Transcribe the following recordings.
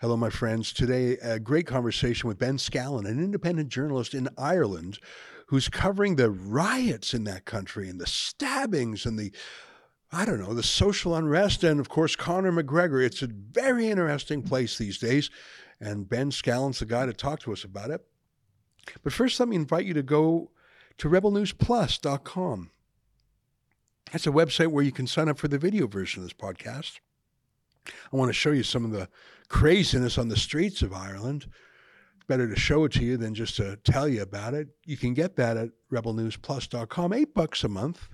Hello, my friends. Today, a great conversation with Ben Scallan, an independent journalist in Ireland who's covering the riots in that country and the stabbings and the, I don't know, the social unrest. And of course, Conor McGregor. It's a very interesting place these days. And Ben Scallan's the guy to talk to us about it. But first, let me invite you to go to rebelnewsplus.com. That's a website where you can sign up for the video version of this podcast. I want to show you some of the craziness on the streets of Ireland. Better to show it to you than just to tell you about it. You can get that at rebelnewsplus.com, eight bucks a month.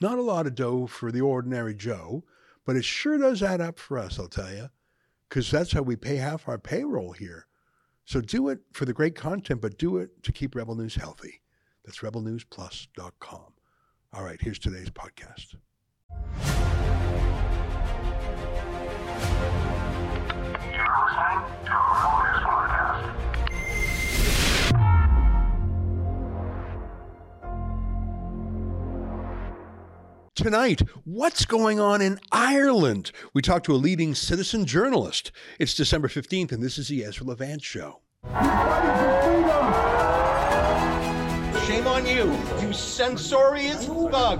Not a lot of dough for the ordinary Joe, but it sure does add up for us, I'll tell you, because that's how we pay half our payroll here. So do it for the great content, but do it to keep Rebel News healthy. That's rebelnewsplus.com. All right, here's today's podcast. Tonight, what's going on in Ireland? We talk to a leading citizen journalist. It's December 15th, and this is the Ezra Levant Show. Shame on you, you censorious thug.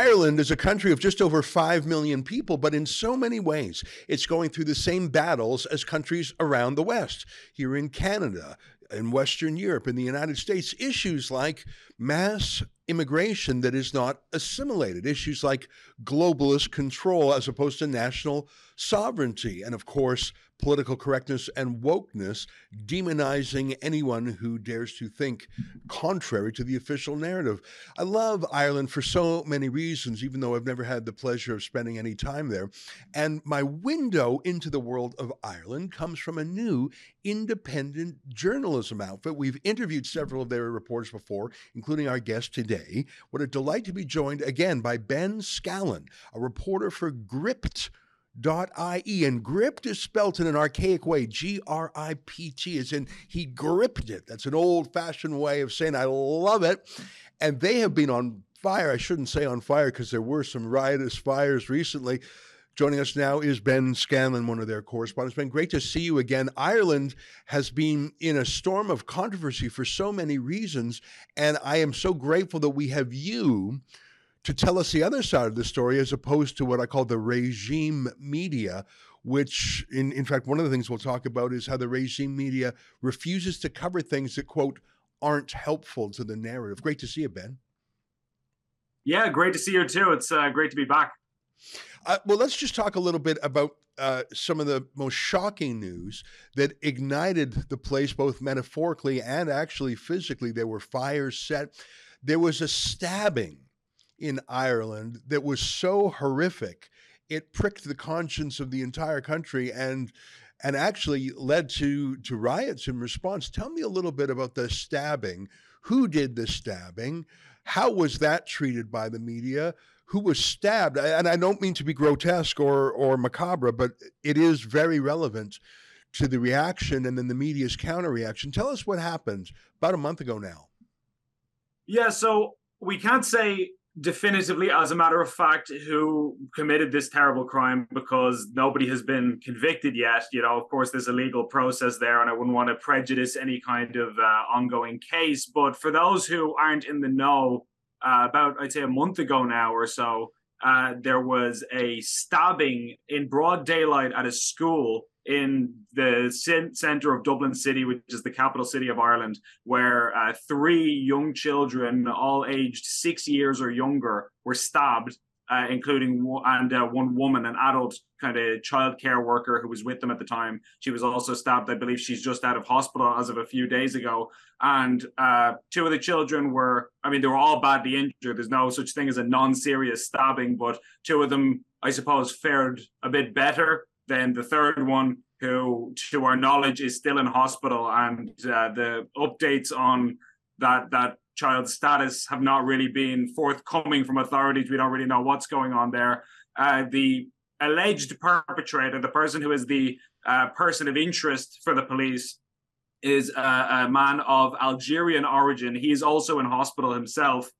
Ireland is a country of just over 5 million people, but in so many ways, it's going through the same battles as countries around the West. Here in Canada, in Western Europe, in the United States, issues like mass immigration that is not assimilated, issues like globalist control as opposed to national sovereignty, and of course, political correctness and wokeness, demonizing anyone who dares to think contrary to the official narrative. I love Ireland for so many reasons, even though I've never had the pleasure of spending any time there. And my window into the world of Ireland comes from a new independent journalism outfit. We've interviewed several of their reporters before, including our guest today. What a delight to be joined again by Ben Scallan, a reporter for Gript Gript.ie. And gript is spelt in an archaic way, G R I P T, as in he gripped it. That's an old fashioned way of saying I love it. And they have been on fire. I shouldn't say on fire because there were some riotous fires recently. Joining us now is Ben Scallan, one of their correspondents. Ben, great to see you again. Ireland has been in a storm of controversy for so many reasons, and I am so grateful that we have you to tell us the other side of the story as opposed to what I call the regime media, which, in, in fact, one of the things we'll talk about is how the regime media refuses to cover things that, quote, aren't helpful to the narrative. Great to see you, Ben. Yeah, great to see you too. It's uh, great to be back. Uh, well, let's just talk a little bit about uh, some of the most shocking news that ignited the place, both metaphorically and actually physically. There were fires set. There was a stabbing in Ireland that was so horrific, it pricked the conscience of the entire country and and actually led to to riots in response. Tell me a little bit about the stabbing. Who did the stabbing? How was that treated by the media? Who was stabbed? And I don't mean to be grotesque or or macabre, but it is very relevant to the reaction and then the media's counter reaction. Tell us what happened about a month ago now. Yeah, so we can't say definitively, as a matter of fact, who committed this terrible crime because nobody has been convicted yet. You know, of course, there's a legal process there, and I wouldn't want to prejudice any kind of uh, ongoing case. But for those who aren't in the know, uh, about I'd say a month ago now or so, uh, there was a stabbing in broad daylight at a school in the center of Dublin City, which is the capital city of Ireland, where uh, three young children, all aged six years or younger, were stabbed, uh, including one, and uh, one woman, an adult kind of childcare worker who was with them at the time. She was also stabbed. I believe she's just out of hospital as of a few days ago. And uh, two of the children were, I mean, they were all badly injured. There's no such thing as a non-serious stabbing, but two of them, I suppose, fared a bit better then the third one, who to our knowledge is still in hospital, and uh, the updates on that that child's status have not really been forthcoming from authorities. We don't really know what's going on there. Uh, the alleged perpetrator, the person who is the uh, person of interest for the police, is a, a man of Algerian origin. He is also in hospital himself.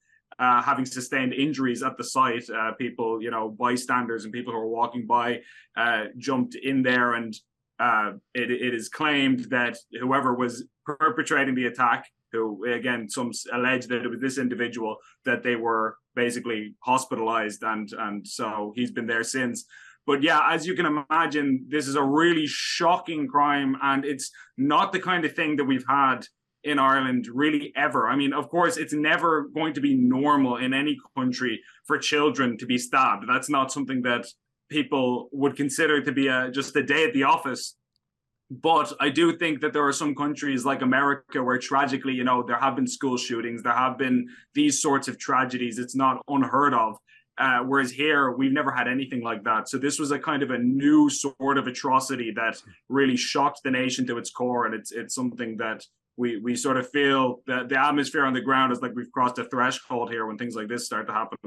Uh, having sustained injuries at the site. Uh, people, you know, bystanders and people who were walking by uh, jumped in there, and uh, it, it is claimed that whoever was perpetrating the attack, who again some allege that it was this individual, that they were basically hospitalized, and and so he's been there since. But yeah, as you can imagine, this is a really shocking crime, and it's not the kind of thing that we've had in Ireland really ever. I mean, of course, it's never going to be normal in any country for children to be stabbed. That's not something that people would consider to be a just a day at the office. But I do think that there are some countries like America where tragically, you know, there have been school shootings, there have been these sorts of tragedies. It's not unheard of. Uh, whereas here, we've never had anything like that. So this was a kind of a new sort of atrocity that really shocked the nation to its core, and it's it's something that we we sort of feel that the atmosphere on the ground is like we've crossed a threshold here when things like this start to happen.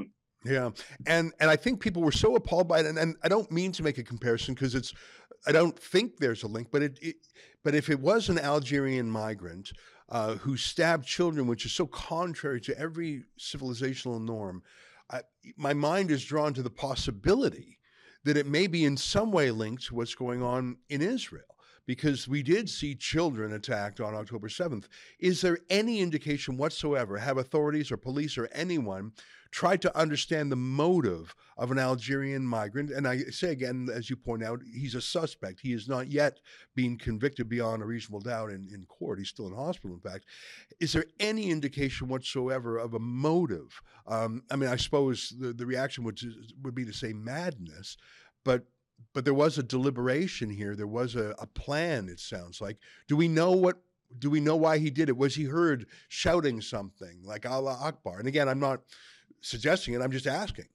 Yeah, and and I think people were so appalled by it, and, and I don't mean to make a comparison because it's, I don't think there's a link, but it, it but if it was an Algerian migrant uh, who stabbed children, which is so contrary to every civilizational norm, I, my mind is drawn to the possibility that it may be in some way linked to what's going on in Israel because we did see children attacked on October 7th. Is there any indication whatsoever, have authorities or police or anyone tried to understand the motive of an Algerian migrant? And I say again, as you point out, he's a suspect. He is not yet being convicted beyond a reasonable doubt in, in court. He's still in hospital, in fact. Is there any indication whatsoever of a motive? Um, I mean, I suppose the, the reaction would, would be to say madness, but but there was a deliberation here. There was a, a plan. It sounds like. Do we know what? Do we know why he did it? Was he heard shouting something like Allah Akbar? And again, I'm not suggesting it. I'm just asking.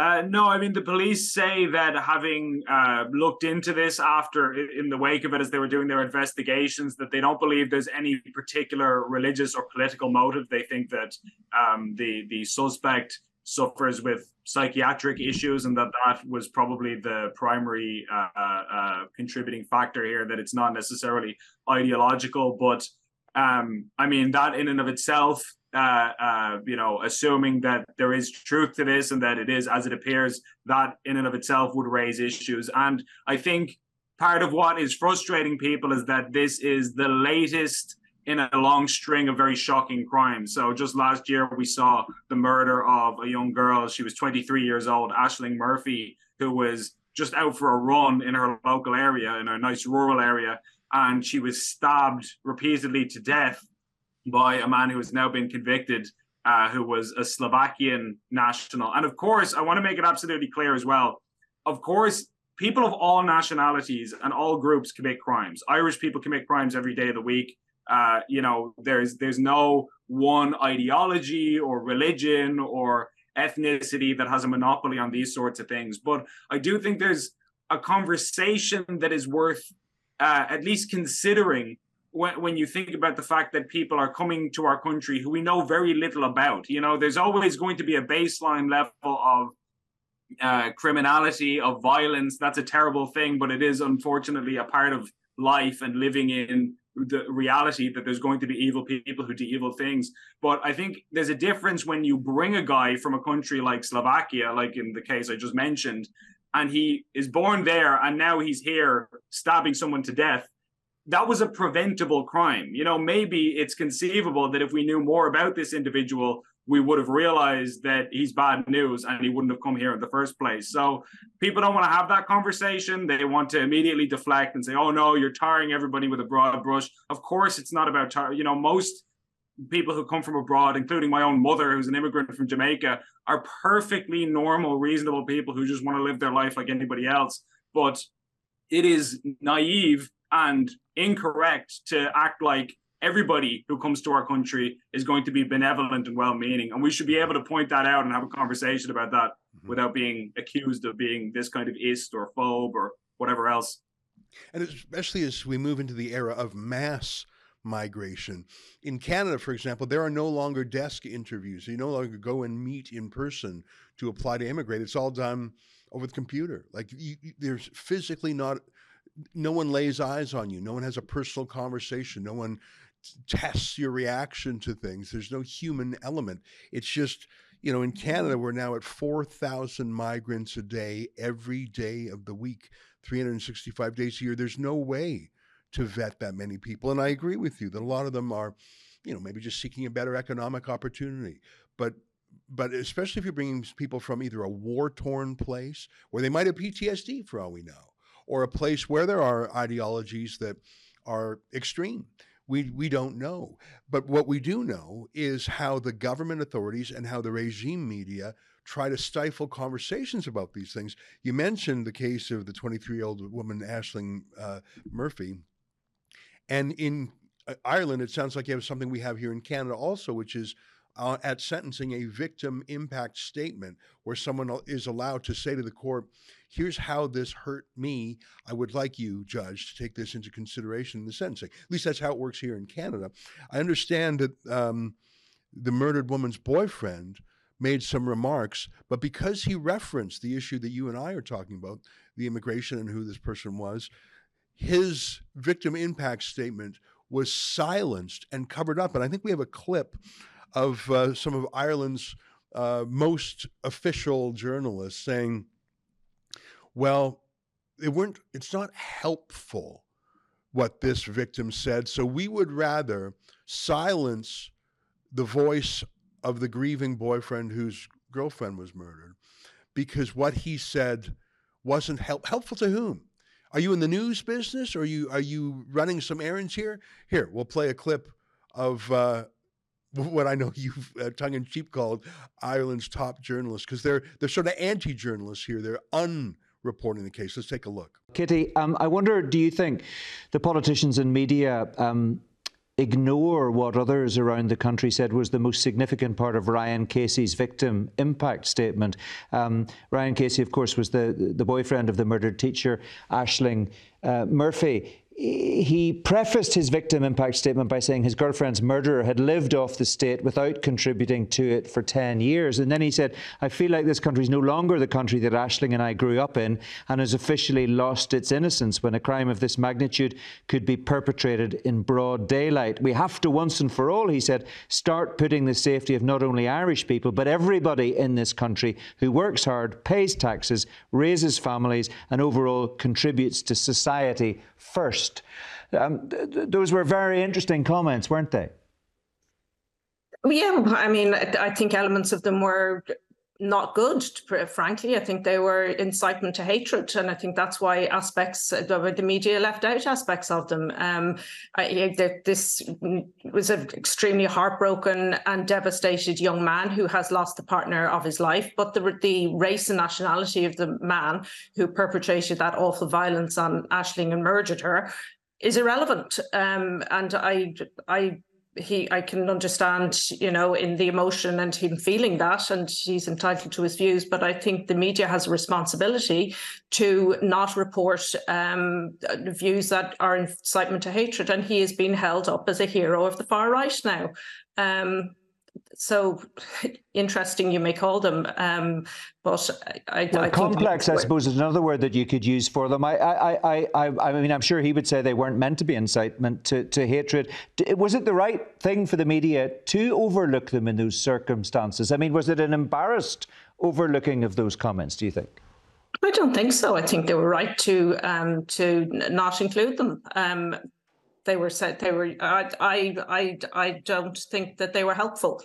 Uh, no, I mean the police say that having uh, looked into this after, in the wake of it, as they were doing their investigations, that they don't believe there's any particular religious or political motive. They think that um, the the suspect suffers with psychiatric issues, and that that was probably the primary uh, uh, uh, contributing factor here. That it's not necessarily ideological, but um, I mean that in and of itself, uh, uh, you know, assuming that there is truth to this and that it is as it appears, that in and of itself would raise issues. And I think part of what is frustrating people is that this is the latest in a long string of very shocking crimes. So just last year, we saw the murder of a young girl. She was 23 years old, Ashling Murphy, who was just out for a run in her local area, in a nice rural area, and she was stabbed repeatedly to death by a man who has now been convicted, uh, who was a Slovakian national. And of course, I want to make it absolutely clear as well. Of course, people of all nationalities and all groups commit crimes. Irish people commit crimes every day of the week. Uh, you know, there's there's no one ideology or religion or ethnicity that has a monopoly on these sorts of things. But I do think there's a conversation that is worth uh, at least considering when, when you think about the fact that people are coming to our country who we know very little about. You know, there's always going to be a baseline level of uh, criminality, of violence. That's a terrible thing, but it is unfortunately a part of life and living in the reality that there's going to be evil people who do evil things. But I think there's a difference when you bring a guy from a country like Slovakia, like in the case I just mentioned, and he is born there and now he's here stabbing someone to death. That was a preventable crime. You know, maybe it's conceivable that if we knew more about this individual, we would have realized that he's bad news and he wouldn't have come here in the first place. So people don't want to have that conversation. They want to immediately deflect and say, "Oh no, you're tarring everybody with a broad brush." Of course, it's not about tar. You know, most people who come from abroad, including my own mother, who's an immigrant from Jamaica, are perfectly normal, reasonable people who just want to live their life like anybody else. But it is naive and incorrect to act like everybody who comes to our country is going to be benevolent and well-meaning and we should be able to point that out and have a conversation about that mm-hmm. without being accused of being this kind of ist or phobe or whatever else and especially as we move into the era of mass migration in canada for example there are no longer desk interviews you no longer go and meet in person to apply to immigrate it's all done over the computer like you, you, there's physically not no one lays eyes on you. No one has a personal conversation. No one tests your reaction to things. There's no human element. It's just, you know, in Canada, we're now at 4,000 migrants a day, every day of the week, 365 days a year. There's no way to vet that many people. And I agree with you that a lot of them are, you know, maybe just seeking a better economic opportunity. But but especially if you're bringing people from either a war torn place where they might have PTSD for all we know, or a place where there are ideologies that are extreme. We, we don't know. But what we do know is how the government authorities and how the regime media try to stifle conversations about these things. You mentioned the case of the 23 year old woman, Ashling uh, Murphy. And in uh, Ireland, it sounds like you have something we have here in Canada also, which is uh, at sentencing a victim impact statement where someone is allowed to say to the court, here's how this hurt me. I would like you, judge, to take this into consideration in the sentencing. At least that's how it works here in Canada. I understand that um, the murdered woman's boyfriend made some remarks, but because he referenced the issue that you and I are talking about, the immigration and who this person was, his victim impact statement was silenced and covered up. And I think we have a clip of uh, some of Ireland's uh, most official journalists saying, well, it weren't, it's not helpful what this victim said. So we would rather silence the voice of the grieving boyfriend whose girlfriend was murdered because what he said wasn't help, helpful to whom? Are you in the news business? Or are you are you running some errands here? Here, we'll play a clip of uh, what I know you've uh, tongue in cheek called Ireland's top journalists because they're they're sort of anti-journalists here. They're unreporting the case. Let's take a look. Kitty, um, I wonder, do you think the politicians and media um, ignore what others around the country said was the most significant part of Ryan Casey's victim impact statement? Um, Ryan Casey, of course, was the the boyfriend of the murdered teacher Ashling uh, Murphy he prefaced his victim impact statement by saying his girlfriend's murderer had lived off the state without contributing to it for 10 years. And then he said, I feel like this country is no longer the country that Ashling and I grew up in and has officially lost its innocence when a crime of this magnitude could be perpetrated in broad daylight. We have to once and for all, he said, start putting the safety of not only Irish people, but everybody in this country who works hard, pays taxes, raises families, and overall contributes to society first. Um, th- those were very interesting comments, weren't they? Yeah, I mean, I think elements of them were not good, frankly. I think they were incitement to hatred. And I think that's why aspects, the, media left out aspects of them. Um, I, this was an extremely heartbroken and devastated young man who has lost the partner of his life. But the, the race and nationality of the man who perpetrated that awful violence on Ashling and murdered her is irrelevant. Um, and I, I he I can understand, you know, in the emotion and him feeling that, and he's entitled to his views. But I think the media has a responsibility to not report um, views that are incitement to hatred, and he is being held up as a hero of the far right now. Um, so interesting you may call them um, but I, well, I complex I suppose is another word that you could use for them. I, I, I, I I mean I'm sure he would say they weren't meant to be incitement to, to hatred. Was it the right thing for the media to overlook them in those circumstances? I mean was it an embarrassed overlooking of those comments do you think? I don't think so. I think they were right to um, to not include them. Um, they were said they were I, I I I don't think that they were helpful.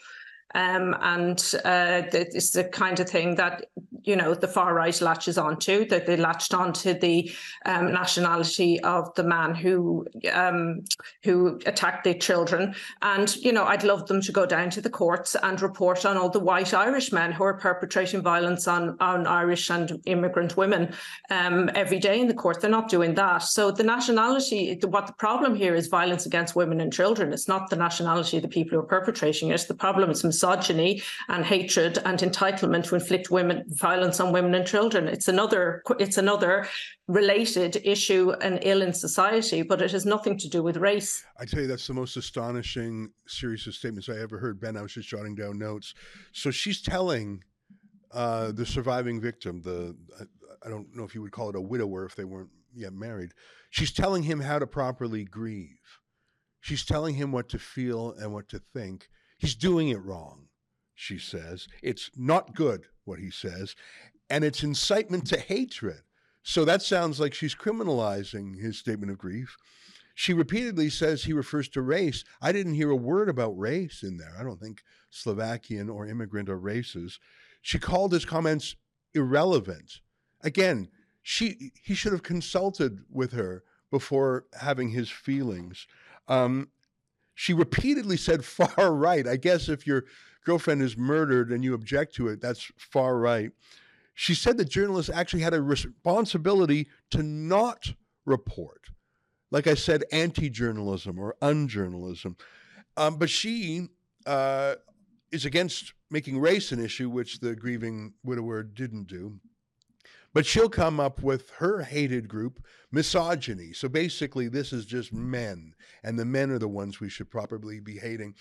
Um, and uh, it's the kind of thing that you know the far right latches onto that they latched onto the um, nationality of the man who um, who attacked their children. And you know I'd love them to go down to the courts and report on all the white Irish men who are perpetrating violence on on Irish and immigrant women um, every day in the court. They're not doing that. So the nationality what the problem here is violence against women and children. It's not the nationality of the people who are perpetrating it. The problem. Is misogyny and hatred and entitlement to inflict women violence violence on women and children. It's another it's another related issue and ill in society, but it has nothing to do with race. I tell you, that's the most astonishing series of statements I ever heard. Ben, I was just jotting down notes. So she's telling uh, the surviving victim, the I, I don't know if you would call it a widower if they weren't yet married. She's telling him how to properly grieve. She's telling him what to feel and what to think. He's doing it wrong, she says. It's not good, what he says, and it's incitement to hatred. So that sounds like she's criminalizing his statement of grief. She repeatedly says he refers to race. I didn't hear a word about race in there. I don't think Slovakian or immigrant are races. She called his comments irrelevant. Again, she he should have consulted with her before having his feelings. Um, she repeatedly said far right. I guess if your girlfriend is murdered and you object to it, that's far right. She said that journalists actually had a responsibility to not report. Like I said, anti journalism or unjournalism. Um, but she uh, is against making race an issue, which the grieving widower didn't do. But she'll come up with her hated group, misogyny. So basically, this is just men, and the men are the ones we should probably be hating.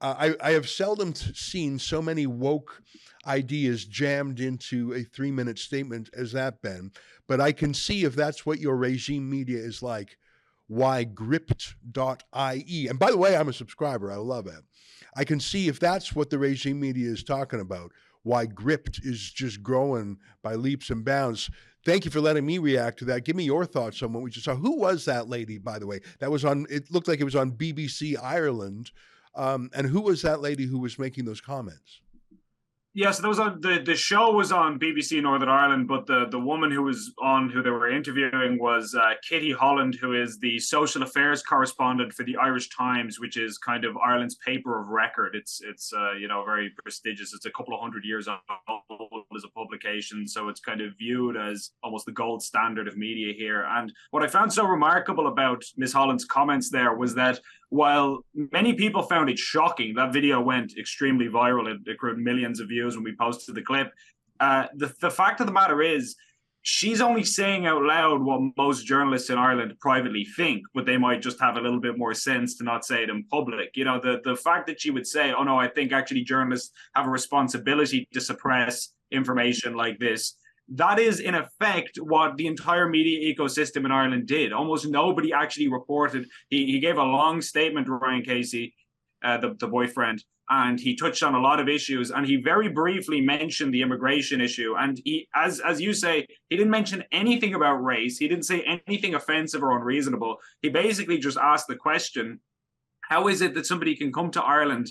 Uh, I, I, have seldom seen so many woke ideas jammed into a three minute statement as that, Ben. But I can see if that's what your regime media is like. Why gript.ie. And by the way, I'm a subscriber. I love it. I can see if that's what the regime media is talking about why Gript is just growing by leaps and bounds. Thank you for letting me react to that. Give me your thoughts on what we just saw. Who was that lady, by the way? That was on, it looked like it was on BBC Ireland. Um, and who was that lady who was making those comments? Yes, there was on the the show was on BBC Northern Ireland, but the the woman who was on who they were interviewing was uh, Kitty Holland, who is the social affairs correspondent for the Irish Times, which is kind of Ireland's paper of record. It's it's uh, you know very prestigious. It's a couple of hundred years old as a publication, so it's kind of viewed as almost the gold standard of media here. And what I found so remarkable about Miss Holland's comments there was that while many people found it shocking, that video went extremely viral. It accrued millions of views when we posted the clip. Uh, the, the fact of the matter is, she's only saying out loud what most journalists in Ireland privately think, but they might just have a little bit more sense to not say it in public. You know, the, the fact that she would say, oh no, I think actually journalists have a responsibility to suppress information like this that is in effect what the entire media ecosystem in Ireland did. Almost nobody actually reported. He, he gave a long statement, Ryan Casey, uh, the, the boyfriend, and he touched on a lot of issues. And he very briefly mentioned the immigration issue. And he, as as you say, he didn't mention anything about race. He didn't say anything offensive or unreasonable. He basically just asked the question: How is it that somebody can come to Ireland?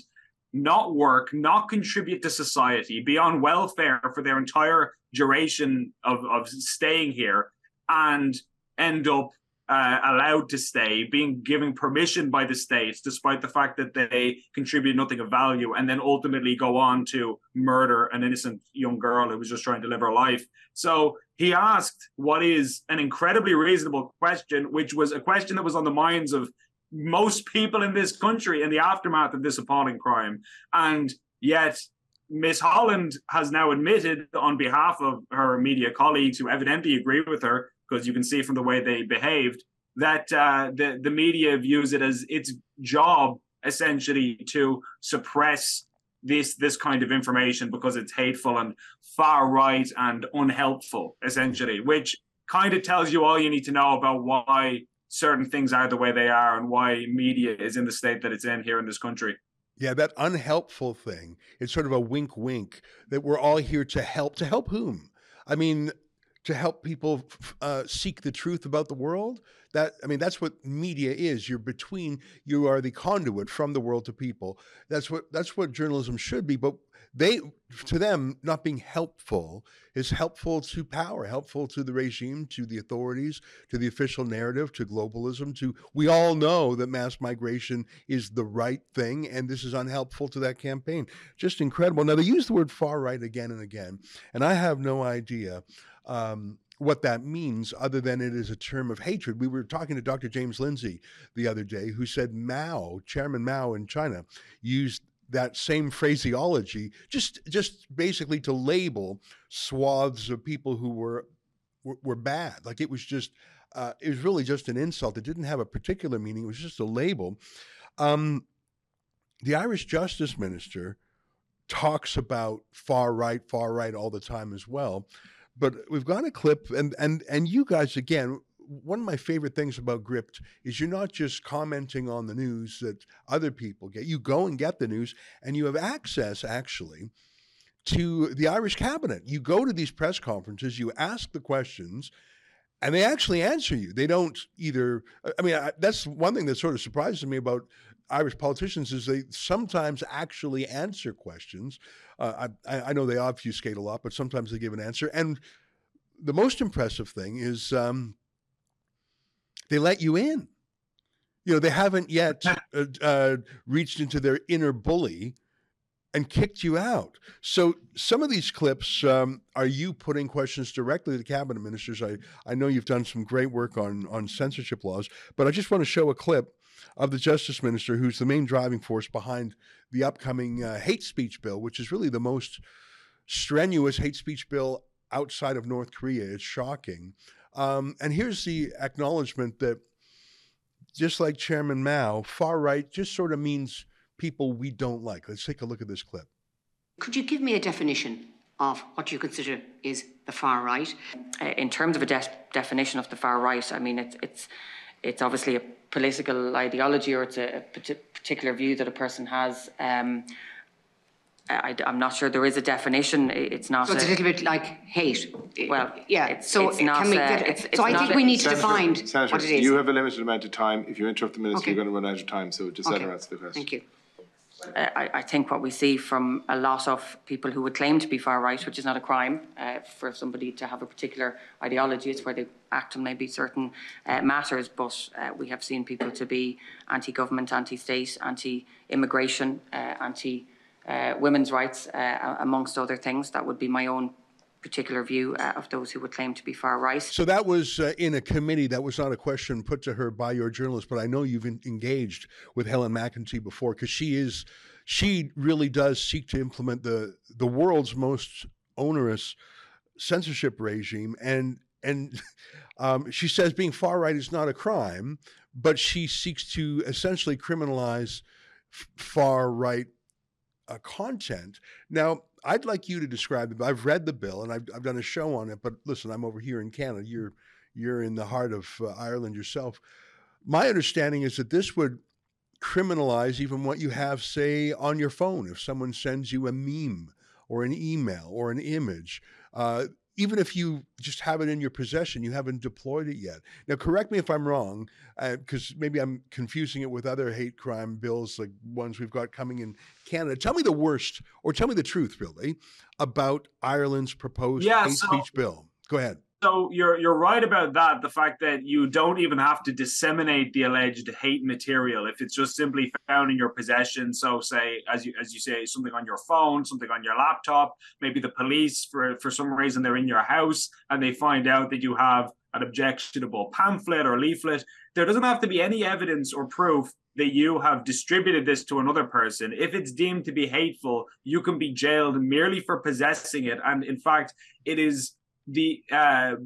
not work, not contribute to society, be on welfare for their entire duration of, of staying here, and end up uh, allowed to stay, being given permission by the states, despite the fact that they contribute nothing of value, and then ultimately go on to murder an innocent young girl who was just trying to live her life. So he asked what is an incredibly reasonable question, which was a question that was on the minds of most people in this country in the aftermath of this appalling crime. And yet, Miss Holland has now admitted on behalf of her media colleagues who evidently agree with her, because you can see from the way they behaved, that uh, the, the media views it as its job essentially to suppress this this kind of information because it's hateful and far right and unhelpful essentially which kind of tells you all you need to know about why certain things are the way they are and why media is in the state that it's in here in this country. Yeah, that unhelpful thing. It's sort of a wink wink that we're all here to help. To help whom? I mean, to help people uh, seek the truth about the world. That I mean, that's what media is. You're between. You are the conduit from the world to people. That's what that's what journalism should be. But they to them not being helpful is helpful to power helpful to the regime to the authorities to the official narrative to globalism to we all know that mass migration is the right thing and this is unhelpful to that campaign just incredible now they use the word far right again and again and i have no idea um, what that means other than it is a term of hatred. We were talking to Dr. James Lindsay the other day who said Mao, Chairman Mao in China, used that same phraseology, just just basically to label swaths of people who were were, were bad. Like it was just uh, it was really just an insult. It didn't have a particular meaning. It was just a label. Um, the Irish Justice Minister talks about far right, far right all the time as well. But we've got a clip, and and and you guys again, one of my favorite things about Gript is you're not just commenting on the news that other people get. You go and get the news, and you have access actually to the Irish cabinet. You go to these press conferences, you ask the questions, and they actually answer you. They don't either. I mean, I, that's one thing that sort of surprises me about Irish politicians is they sometimes actually answer questions. Uh, I, I, know they obfuscate a lot, but sometimes they give an answer. And the most impressive thing is um, they let you in. You know, they haven't yet uh, uh, reached into their inner bully and kicked you out. So some of these clips um, are you putting questions directly to the cabinet ministers. I, I know you've done some great work on on censorship laws, but I just want to show a clip of the justice minister who's the main driving force behind the upcoming uh, hate speech bill, which is really the most strenuous hate speech bill outside of North Korea. It's shocking. Um, and here's the acknowledgement that just like Chairman Mao, far right just sort of means people we don't like. Let's take a look at this clip. Could you give me a definition of what you consider is the far right? Uh, in terms of a de- definition of the far right, I mean, it's, it's, it's obviously a political ideology or it's a, particular view that a person has. Um, I, am not sure there is a definition. It's not. So it's a, a little bit like hate. Well, yeah. It's, so it's not. Get, it's, it's so I think we need to define Senator, what it is. You have a limited amount of time. If you interrupt the minister, okay. you're going to run out of time. So just okay. let her answer the question. Thank you. I, I, think what we see from a lot of people who would claim to be far right, which is not a crime uh, for somebody to have a particular ideology, it's where they act on maybe certain uh, matters, but uh, we have seen people to be anti-government, anti-state, anti-immigration, uh, anti- uh, women's rights, uh, amongst other things. That would be my own particular view uh, of those who would claim to be far right. So that was uh, in a committee. That was not a question put to her by your journalist, but I know you've in- engaged with Helen McEntee before because she is, she really does seek to implement the the world's most onerous censorship regime, and and um, she says being far right is not a crime, but she seeks to essentially criminalize f- far right uh, content. Now, I'd like you to describe it. I've read the bill and I've, I've done a show on it, but listen, I'm over here in Canada. You're you're in the heart of uh, Ireland yourself. My understanding is that this would criminalize even what you have, say, on your phone. If someone sends you a meme or an email or an image, uh, even if you just have it in your possession, you haven't deployed it yet. Now, correct me if I'm wrong, because uh, maybe I'm confusing it with other hate crime bills, like ones we've got coming in Canada. Tell me the worst, or tell me the truth, really, about Ireland's proposed yeah, hate so, speech bill. Go ahead so you're you're right about that. The fact that you don't even have to disseminate the alleged hate material if it's just simply found in your possession. So, say as you as you say, something on your phone, something on your laptop. Maybe the police, for for some reason, they're in your house and they find out that you have an objectionable pamphlet or leaflet. There doesn't have to be any evidence or proof that you have distributed this to another person. If it's deemed to be hateful, you can be jailed merely for possessing it. And in fact, it is the uh,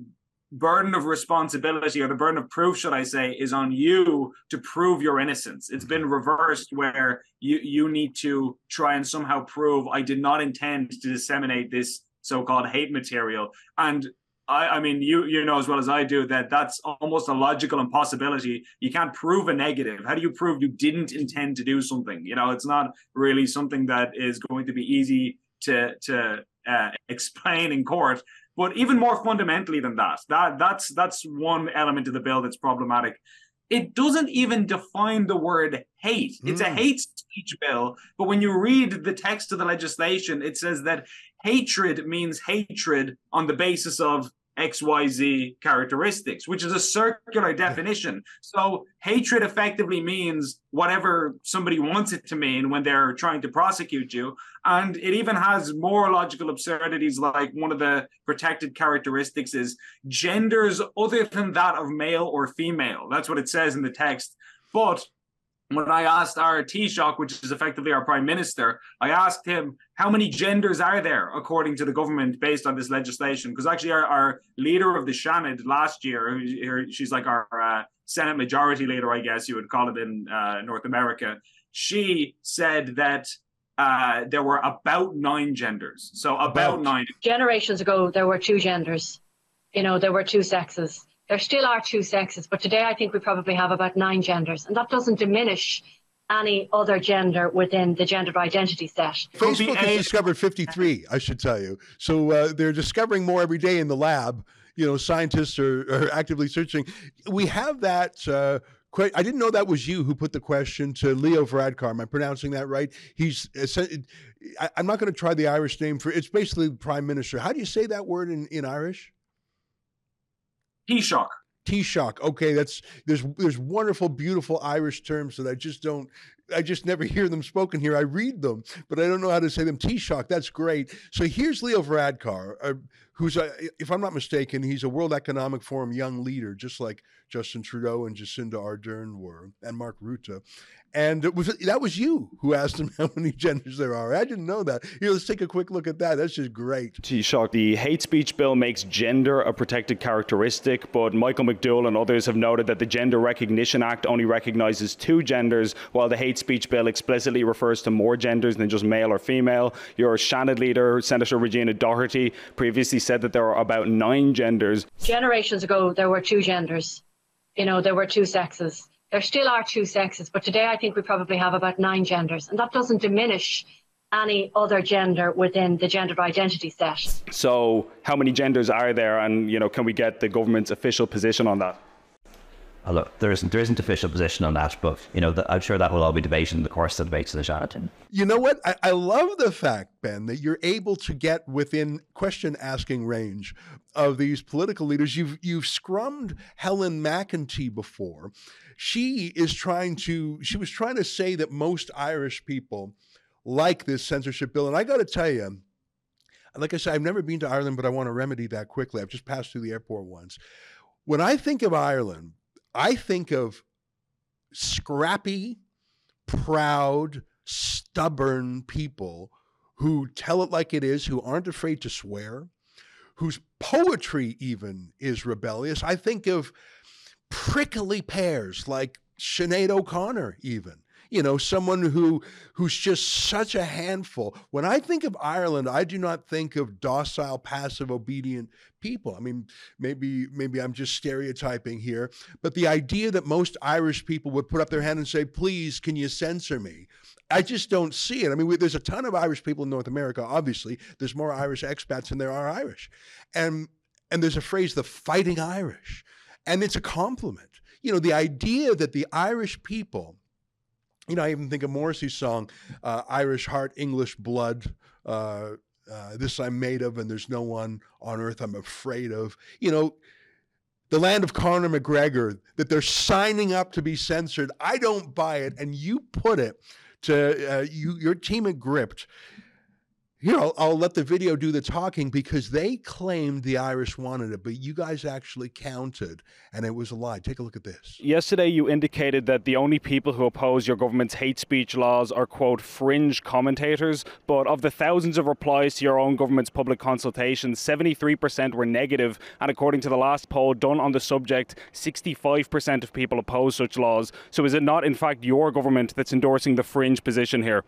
burden of responsibility or the burden of proof, should I say, is on you to prove your innocence. It's been reversed where you you need to try and somehow prove I did not intend to disseminate this so-called hate material. And I, I mean, you you know as well as I do that that's almost a logical impossibility. You can't prove a negative. How do you prove you didn't intend to do something? You know, it's not really something that is going to be easy to to uh, explain in court. But even more fundamentally than that, that that's that's one element of the bill that's problematic. It doesn't even define the word hate. It's mm. a hmm. hate speech bill, but when you read the text of the legislation, it says that hatred means hatred on the basis of XYZ characteristics, which is a circular definition. So hatred effectively means whatever somebody wants it to mean when they're trying to prosecute you. And it even has more logical absurdities, like one of the protected characteristics is genders other than that of male or female. That's what it says in the text. But when I asked our Taoiseach, which is effectively our prime minister, I asked him how many genders are there according to the government based on this legislation? Because actually, our, our, leader of the Seanad last year, she's like our uh, Senate majority leader, I guess you would call it in uh, North America. She said that uh, there were about nine genders. So about, about nine. Generations ago, there were two genders. You know, there were two sexes there still are two sexes, but today I think we probably have about nine genders, and that doesn't diminish any other gender within the gender identity set. Facebook has discovered 53, I should tell you. So uh, they're discovering more every day in the lab. You know, scientists are, are actively searching. We have that. Uh, que- I didn't know that was you who put the question to Leo Varadkar. Am I pronouncing that right? He's. I, I'm not going to try the Irish name for. It's basically prime minister. How do you say that word in, in Irish? Taoiseach. Taoiseach. Okay, that's there's there's wonderful, beautiful Irish terms that I just don't. I just never hear them spoken here. I read them, but I don't know how to say them. Taoiseach. That's great. So here's Leo Varadkar, uh, who's, a, if I'm not mistaken, he's a World Economic Forum young leader, just like Justin Trudeau and Jacinda Ardern were, and Mark Rutte. And it was that was you who asked him how many genders there are. I didn't know that. Here, let's take a quick look at that. That's just great. Taoiseach, the hate speech bill makes gender a protected characteristic, but Michael McDowell and others have noted that the Gender Recognition Act only recognises two genders, while the hate speech bill explicitly refers to more genders than just male or female. Your Seanad leader, Senator Regina Doherty, previously said that there are about nine genders. Generations ago, there were two genders. You know, there were two sexes there still are two sexes, but today I think we probably have about nine genders, and that doesn't diminish any other gender within the gender identity set. So, how many genders are there, and you know, can we get the government's official position on that? Oh, look, there isn't there isn't official position on that, but you know, the, I'm sure that will all be debated in the course of the debates in the Seanad. You know what? I, I love the fact, Ben, that you're able to get within question asking range of these political leaders. You've you've scrummed Helen McEntee before. She is trying to. She was trying to say that most Irish people like this censorship bill, and I got to tell you. Like I said, I've never been to Ireland, but I want to remedy that quickly. I've just passed through the airport once. When I think of Ireland, I think of scrappy, proud, stubborn people who tell it like it is, who aren't afraid to swear, whose poetry even is rebellious. I think of prickly pears like Sinead O'Connor, even you know, someone who who's just such a handful. When I think of Ireland, I do not think of docile, passive, obedient people. I mean, maybe maybe I'm just stereotyping here, but the idea that most Irish people would put up their hand and say, "Please, can you censor me?" I just don't see it. I mean, we, there's a ton of Irish people in North America. Obviously, there's more Irish expats than there are Irish, and and there's a phrase, "the fighting Irish," and it's a compliment. You know, the idea that the Irish people you know, I even think of Morrissey's song, uh, Irish Heart, English Blood. Uh, uh, this I'm made of, and there's no one on earth I'm afraid of. You know, the land of Conor McGregor, that they're signing up to be censored. I don't buy it. And you put it to uh, you, your team at Gript here, I'll, I'll, let the video do the talking because they claimed the Irish wanted it, but you guys actually counted and it was a lie. Take a look at this. Yesterday, you indicated that the only people who oppose your government's hate speech laws are, quote, fringe commentators. But of the thousands of replies to your own government's public consultation, 73% were negative. And according to the last poll done on the subject, 65% of people oppose such laws. So is it not, in fact, your government that's endorsing the fringe position here?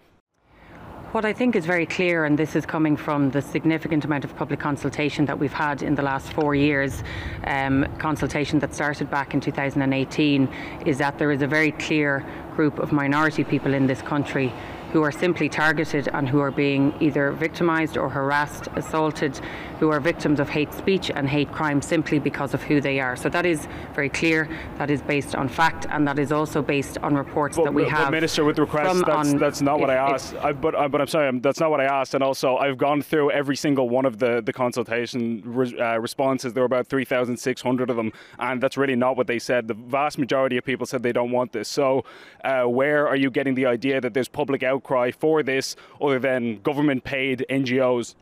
What I think is very clear, and this is coming from the significant amount of public consultation that we've had in the last four years, um, consultation that started back in 2018, is that there is a very clear group of minority people in this country who are simply targeted and who are being either victimised or harassed, assaulted, who are victims of hate speech and hate crime simply because of who they are. So that is very clear. That is based on fact, and that is also based on reports but, that we have. Minister, with requests, that's, that's not if, what I asked. I, but, I, but I'm sorry, that's not what I asked. And also, I've gone through every single one of the the consultation re, uh, responses. There were about 3,600 of them, and that's really not what they said. The vast majority of people said they don't want this. So, uh, where are you getting the idea that there's public outcry? outcry for this other than government paid NGOs?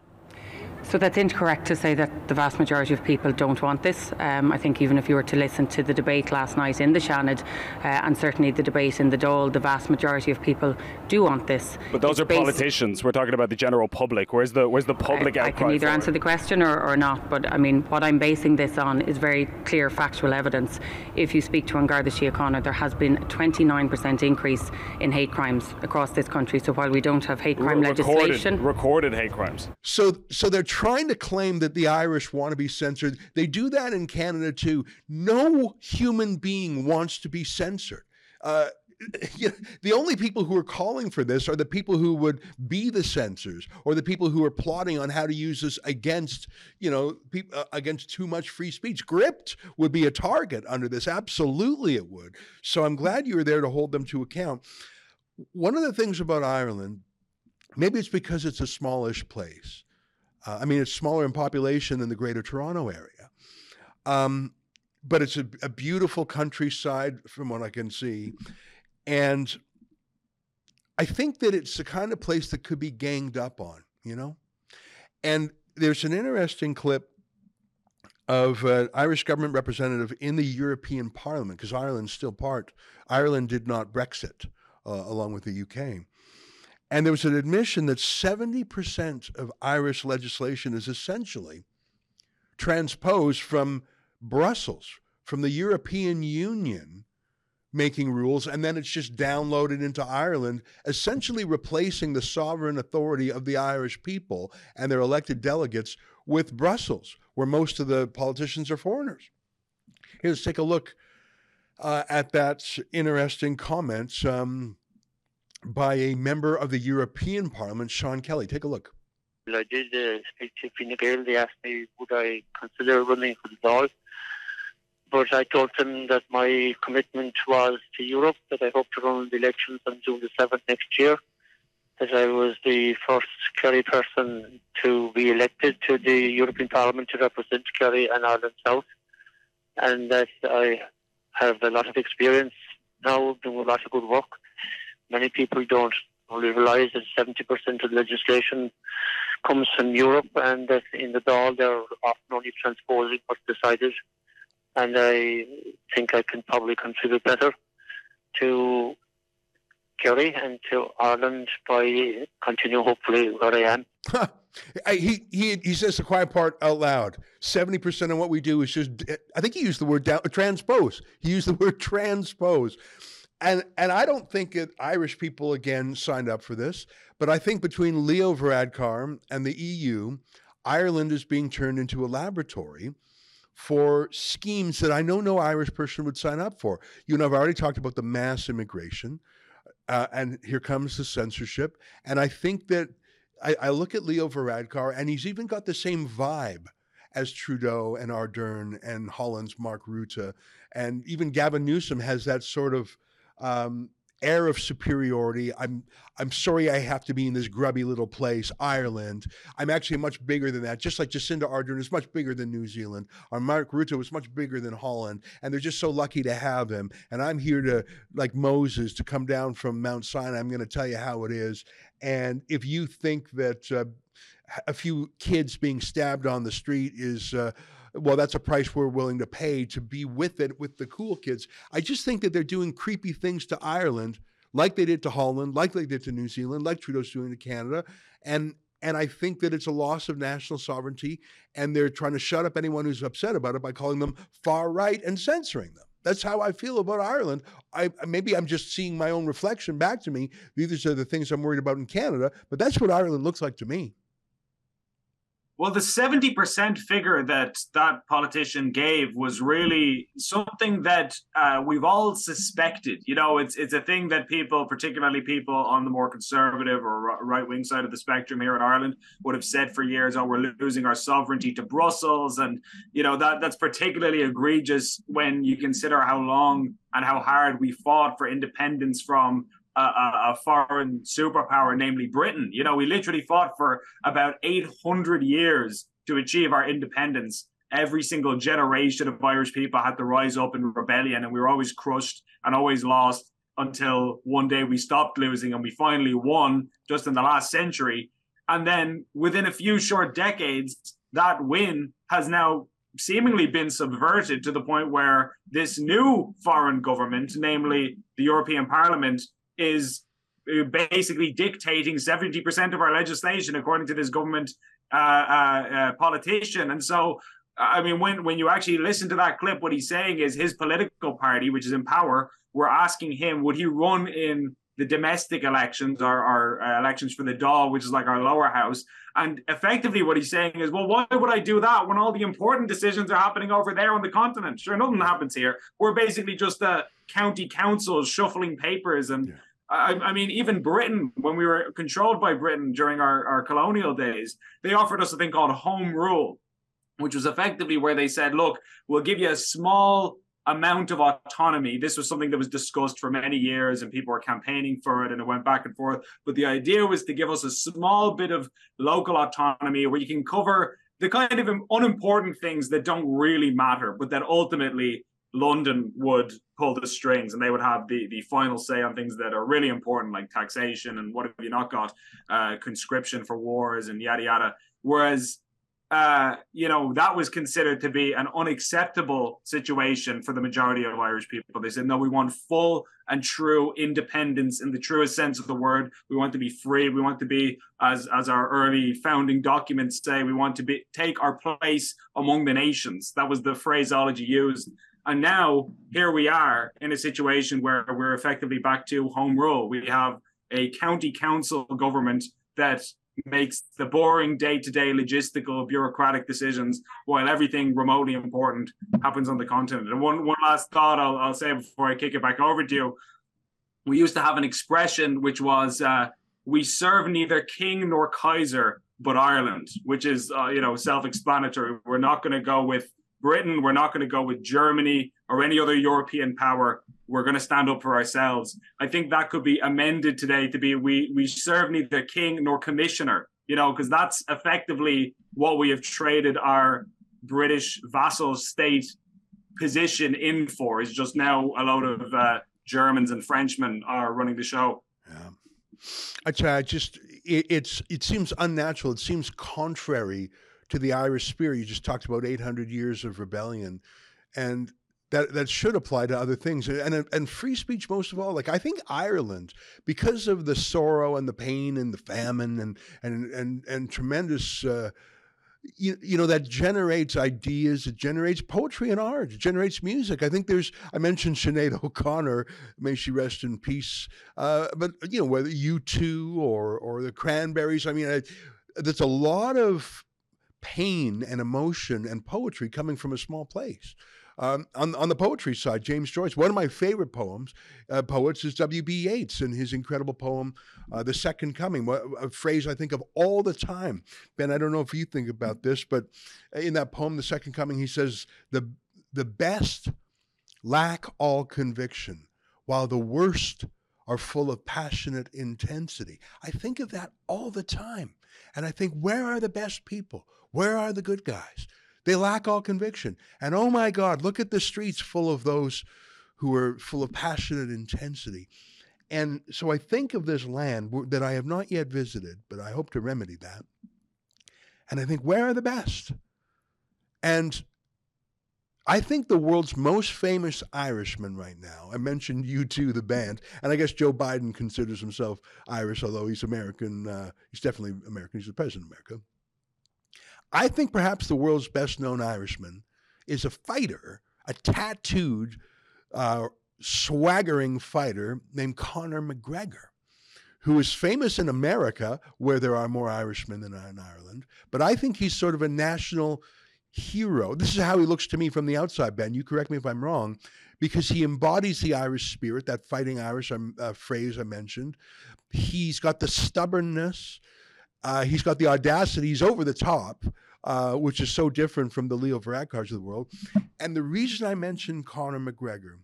So that's incorrect to say that the vast majority of people don't want this. Um, I think even if you were to listen to the debate last night in the Seanad, uh, and certainly the debate in the Dáil, the vast majority of people do want this. But those it's are politicians. We're talking about the general public. Where's the where's the public I, I can either answer it? the question or, or not. But I mean, what I'm basing this on is very clear factual evidence. If you speak to An Garda Síochána, there has been a 29% increase in hate crimes across this country. So while we don't have hate crime recorded, legislation, recorded hate crimes. So so they're trying to claim that the Irish want to be censored. They do that in Canada too. No human being wants to be censored. Uh, you know, the only people who are calling for this are the people who would be the censors or the people who are plotting on how to use this against, you know, people uh, against too much free speech. Gript would be a target under this. Absolutely, it would. So I'm glad you were there to hold them to account. One of the things about Ireland, maybe it's because it's a smallish place. Uh, I mean, it's smaller in population than the Greater Toronto area. Um, but it's a, a beautiful countryside from what I can see. And I think that it's the kind of place that could be ganged up on, you know? And there's an interesting clip of an Irish government representative in the European Parliament, because Ireland's still part. Ireland did not Brexit uh, along with the UK. And there was an admission that 70% of Irish legislation is essentially transposed from Brussels, from the European Union making rules, and then it's just downloaded into Ireland, essentially replacing the sovereign authority of the Irish people and their elected delegates with Brussels, where most of the politicians are foreigners. Let's take a look uh, at that interesting comment um, by a member of the European Parliament, Sean Kelly. Take a look. I did uh, speak to Fine Gael. They asked me would I consider running for the Dáil but I told them that my commitment was to Europe, that I hope to run the elections on June the 7th next year, that I was the first Kerry person to be elected to the European Parliament to represent Kerry and Ireland South, and that I have a lot of experience now doing a lot of good work. Many people don't realise that 70% of legislation comes from Europe and that in the Dáil they're often only transposing what's decided and I think I can probably contribute better to Kerry and to Ireland by continuing hopefully where I am. he, he he says the quiet part out loud. Seventy percent of what we do is just. I think he used the word down, transpose. He used the word transpose, and and I don't think it, Irish people again signed up for this. But I think between Leo Varadkar and the EU, Ireland is being turned into a laboratory for schemes that I know no Irish person would sign up for. You know, I've already talked about the mass immigration, uh, and here comes the censorship. And I think that I, I, look at Leo Varadkar, and he's even got the same vibe as Trudeau and Ardern and Holland's Mark Rutte, and even Gavin Newsom has that sort of um, air of superiority. I'm I'm sorry I have to be in this grubby little place, Ireland. I'm actually much bigger than that. Just like Jacinda Ardern is much bigger than New Zealand. Or Mark Rutte was much bigger than Holland, and they're just so lucky to have him. And I'm here to, like Moses, to come down from Mount Sinai. I'm going to tell you how it is. And if you think that uh, a few kids being stabbed on the street is uh, well, that's a price we're willing to pay to be with it with the cool kids. I just think that they're doing creepy things to Ireland, like they did to Holland, like they did to New Zealand, like Trudeau's doing to Canada, and and I think that it's a loss of national sovereignty, and they're trying to shut up anyone who's upset about it by calling them far right and censoring them. That's how I feel about Ireland. I maybe I'm just seeing my own reflection back to me. These are the things I'm worried about in Canada, but that's what Ireland looks like to me. Well, the 70% figure that that politician gave was really something that uh, we've all suspected. You know, it's it's a thing that people, particularly people on the more conservative or right wing side of the spectrum here in Ireland, would have said for years, "Oh, we're losing our sovereignty to Brussels," and you know that that's particularly egregious when you consider how long and how hard we fought for independence from a, a, foreign superpower, namely Britain. You know, we literally fought for about 800 years to achieve our independence. Every single generation of Irish people had to rise up in rebellion, and we were always crushed and always lost until one day we stopped losing and we finally won just in the last century. And then within a few short decades, that win has now seemingly been subverted to the point where this new foreign government, namely the European Parliament, is uh, basically dictating 70% of our legislation according to this government uh, uh, uh, politician. And so, I mean, when, when you actually listen to that clip, what he's saying is his political party, which is in power, were asking him, would he run in the domestic elections our uh, elections for the Dáil, which is like our lower house. And effectively, what he's saying is, well, why would I do that when all the important decisions are happening over there on the continent? Sure, nothing happens here. We're basically just a county councils shuffling papers and. Yeah. I, I, mean, even Britain, when we were controlled by Britain during our, our colonial days, they offered us a thing called home rule, which was effectively where they said, look, we'll give you a small amount of autonomy. This was something that was discussed for many years and people were campaigning for it and it went back and forth. But the idea was to give us a small bit of local autonomy where you can cover the kind of unimportant things that don't really matter, but that ultimately London would pull the strings and they would have the, the final say on things that are really important, like taxation and what have you not got, uh, conscription for wars and yada yada. Whereas uh, you know, that was considered to be an unacceptable situation for the majority of Irish people. They said, no, we want full and true independence in the truest sense of the word. We want to be free. We want to be, as, as our early founding documents say, we want to be take our place among the nations. That was the phraseology used. And now here we are in a situation where we're effectively back to home rule. We have a county council government that makes the boring day-to-day logistical bureaucratic decisions while everything remotely important happens on the continent. And one one last thought i'll, I'll say before i kick it back over to you. We used to have an expression which was uh, we serve neither king nor kaiser but ireland which is uh, you know self-explanatory. We're not going to go with britain we're not going to go with germany or any other european power we're going to stand up for ourselves. I think that could be amended today to be we we serve neither king nor commissioner, you know, because that's effectively what we have traded our British vassal state position in for. Is just now a load of uh, Germans and Frenchmen are running the show. Yeah, I try. I just it, it's it seems unnatural. It seems contrary to the Irish spirit. You just talked about 800 years of rebellion, and that that should apply to other things and and free speech most of all like i think ireland because of the sorrow and the pain and the famine and and and and tremendous uh, you, you know that generates ideas it generates poetry and art it generates music i think there's i mentioned Sinead o'connor may she rest in peace uh, but you know whether U2 or or the cranberries i mean I, there's a lot of pain and emotion and poetry coming from a small place um, on, on the poetry side, James Joyce, one of my favorite poems, uh, poets is W.B. Yeats and his incredible poem, uh, The Second Coming, a phrase I think of all the time. Ben, I don't know if you think about this, but in that poem, The Second Coming, he says, the, the best lack all conviction, while the worst are full of passionate intensity. I think of that all the time. And I think, where are the best people? Where are the good guys? They lack all conviction. And oh my God, look at the streets full of those who are full of passionate intensity. And so I think of this land that I have not yet visited, but I hope to remedy that. And I think, where are the best? And I think the world's most famous Irishman right now, I mentioned U2, the band, and I guess Joe Biden considers himself Irish, although he's American. Uh, he's definitely American. He's the president of America. I think perhaps the world's best known Irishman is a fighter, a tattooed, uh, swaggering fighter named Conor McGregor, who is famous in America, where there are more Irishmen than in Ireland. But I think he's sort of a national hero. This is how he looks to me from the outside, Ben. You correct me if I'm wrong, because he embodies the Irish spirit, that fighting Irish um, uh, phrase I mentioned. He's got the stubbornness. Uh, he's got the audacity. He's over the top, uh, which is so different from the Leo Varadkars of the world. And the reason I mentioned Conor McGregor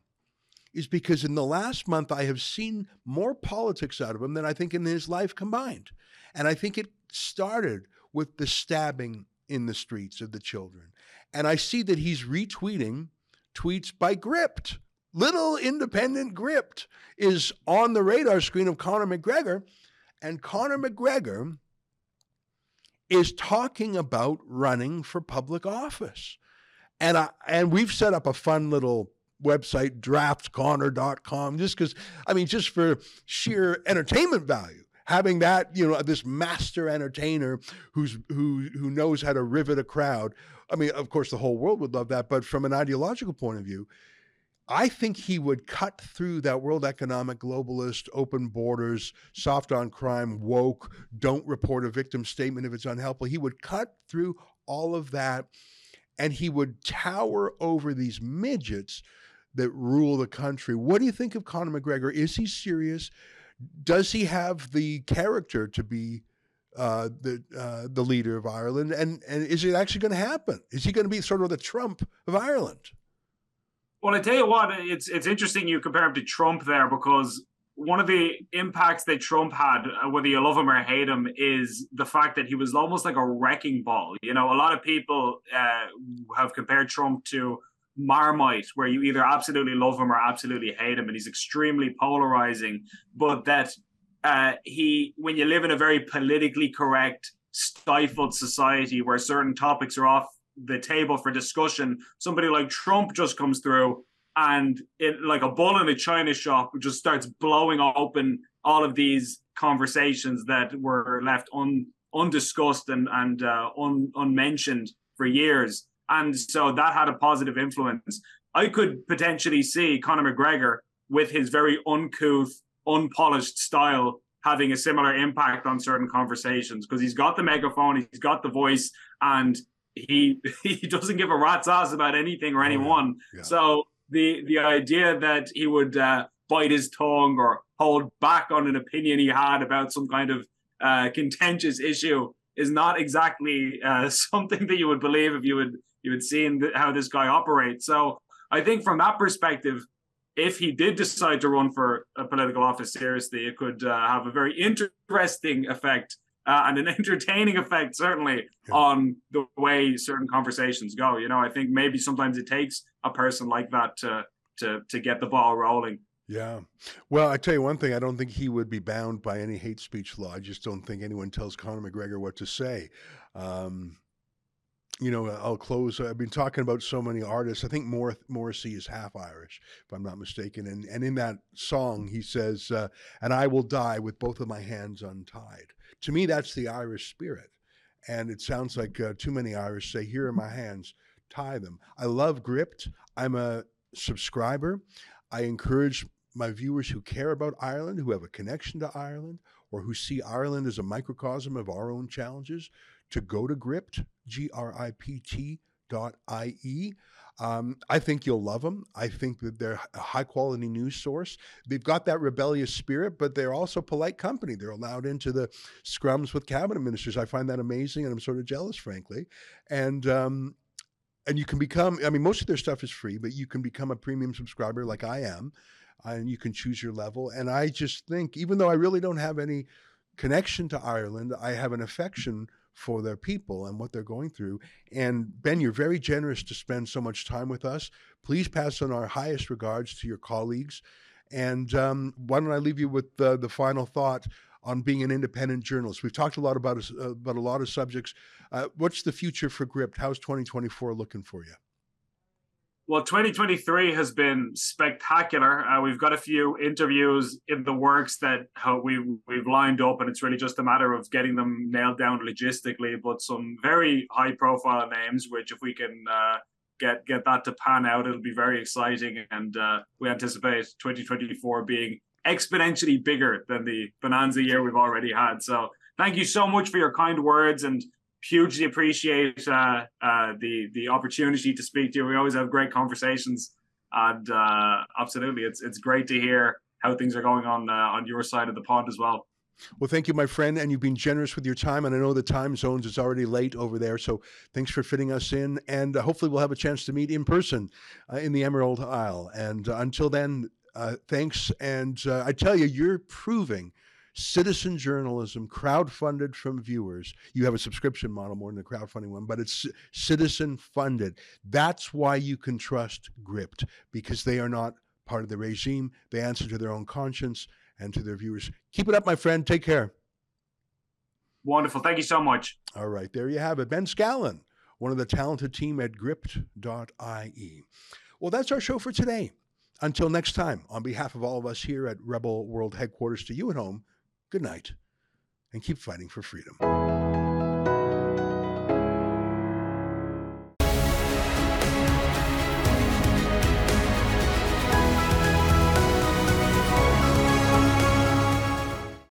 is because in the last month I have seen more politics out of him than I think in his life combined. And I think it started with the stabbing in the streets of the children. And I see that he's retweeting tweets by Gript. Little independent Gript is on the radar screen of Conor McGregor. And Conor McGregor is talking about running for public office. And I, and we've set up a fun little website draftconor.com just cuz I mean just for sheer entertainment value having that you know this master entertainer who's who who knows how to rivet a crowd i mean of course the whole world would love that but from an ideological point of view I think he would cut through that world economic globalist, open borders, soft on crime, woke, don't report a victim statement if it's unhelpful. He would cut through all of that and he would tower over these midgets that rule the country. What do you think of Conor McGregor? Is he serious? Does he have the character to be uh, the uh, the leader of Ireland? And and is it actually going to happen? Is he going to be sort of the Trump of Ireland? Well, I tell you what, it's it's interesting you compare him to Trump there because one of the impacts that Trump had, uh, whether you love him or hate him, is the fact that he was almost like a wrecking ball. You know, a lot of people uh, have compared Trump to Marmite, where you either absolutely love him or absolutely hate him, and he's extremely polarizing. But that uh, he, when you live in a very politically correct, stifled society where certain topics are off the table for discussion, somebody like Trump just comes through and it like a bull in a china shop just starts blowing open all of these conversations that were left un, undiscussed and and uh, un, unmentioned for years and so that had a positive influence i could potentially see conor mcgregor with his very uncouth unpolished style having a similar impact on certain conversations because he's got the megaphone he's got the voice and he he doesn't give a rat's ass about anything or anyone yeah. So the the idea that he would uh, bite his tongue or hold back on an opinion he had about some kind of uh, contentious issue is not exactly uh, something that you would believe if you would you would seen how this guy operates. So I think from that perspective, if he did decide to run for a political office seriously, it could uh, have a very interesting effect uh, and an entertaining effect, certainly, yeah. on the way certain conversations go. You know, I think maybe sometimes it takes a person like that to to to get the ball rolling. Yeah. Well, I tell you one thing, I don't think he would be bound by any hate speech law. I just don't think anyone tells Conor McGregor what to say. Um, you know, I'll close. I've been talking about so many artists. I think Morrissey is half Irish, if I'm not mistaken. And and in that song, he says, uh, "And I will die with both of my hands untied." To me, that's the Irish spirit, and it sounds like uh, too many Irish say, "Here are my hands, tie them." I love Gript. I'm a subscriber. I encourage my viewers who care about Ireland, who have a connection to Ireland, or who see Ireland as a microcosm of our own challenges, to go to Gript, G R I P T dot I E. Um, I think you'll love them. I think that they're a high quality news source. They've got that rebellious spirit, but they're also polite company. They're allowed into the scrums with cabinet ministers. I find that amazing, and I'm sort of jealous, frankly. And um, and you can become. I mean, most of their stuff is free, but you can become a premium subscriber, like I am, and you can choose your level. And I just think, even though I really don't have any connection to Ireland, I have an affection for their people and what they're going through. And Ben, you're very generous to spend so much time with us. Please pass on our highest regards to your colleagues. And um, why don't I leave you with the final thought on being an independent journalist? We've talked a lot about uh, about a lot of subjects. Uh, what's the future for Gript? How's 2024 looking for you? Well, 2023 has been spectacular. Uh, we've got a few interviews in the works that we we've lined up, and it's really just a matter of getting them nailed down logistically. But some very high-profile names, which if we can uh, get get that to pan out, it'll be very exciting. And uh, we anticipate 2024 being exponentially bigger than the bonanza year we've already had. So, thank you so much for your kind words and hugely appreciate uh, uh, the the opportunity to speak to you. We always have great conversations, and uh, absolutely, it's it's great to hear how things are going on uh, on your side of the pond as well. Well, thank you, my friend, and you've been generous with your time. And I know the time zones is already late over there, so thanks for fitting us in. And uh, hopefully, we'll have a chance to meet in person uh, in the Emerald Isle. And until then, thanks. And I tell you, you're proving citizen journalism, crowd-funded from viewers. You have a subscription model more than a crowdfunding one, but it's citizen funded. That's why you can trust Gript because they are not part of the regime. They answer to their own conscience and to their viewers. Keep it up, my friend. Take care. Wonderful. Thank you so much. All right. There you have it. Ben Scallan, one of the talented team at gript.ie. Well, that's our show for today. Until next time, on behalf of all of us here at Rebel World Headquarters to you at home, good night, and keep fighting for freedom.